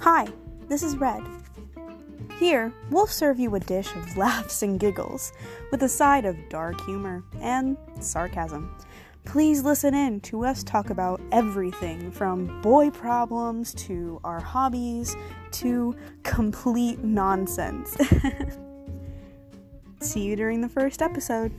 Hi, this is Red. Here, we'll serve you a dish of laughs and giggles with a side of dark humor and sarcasm. Please listen in to us talk about everything from boy problems to our hobbies to complete nonsense. See you during the first episode.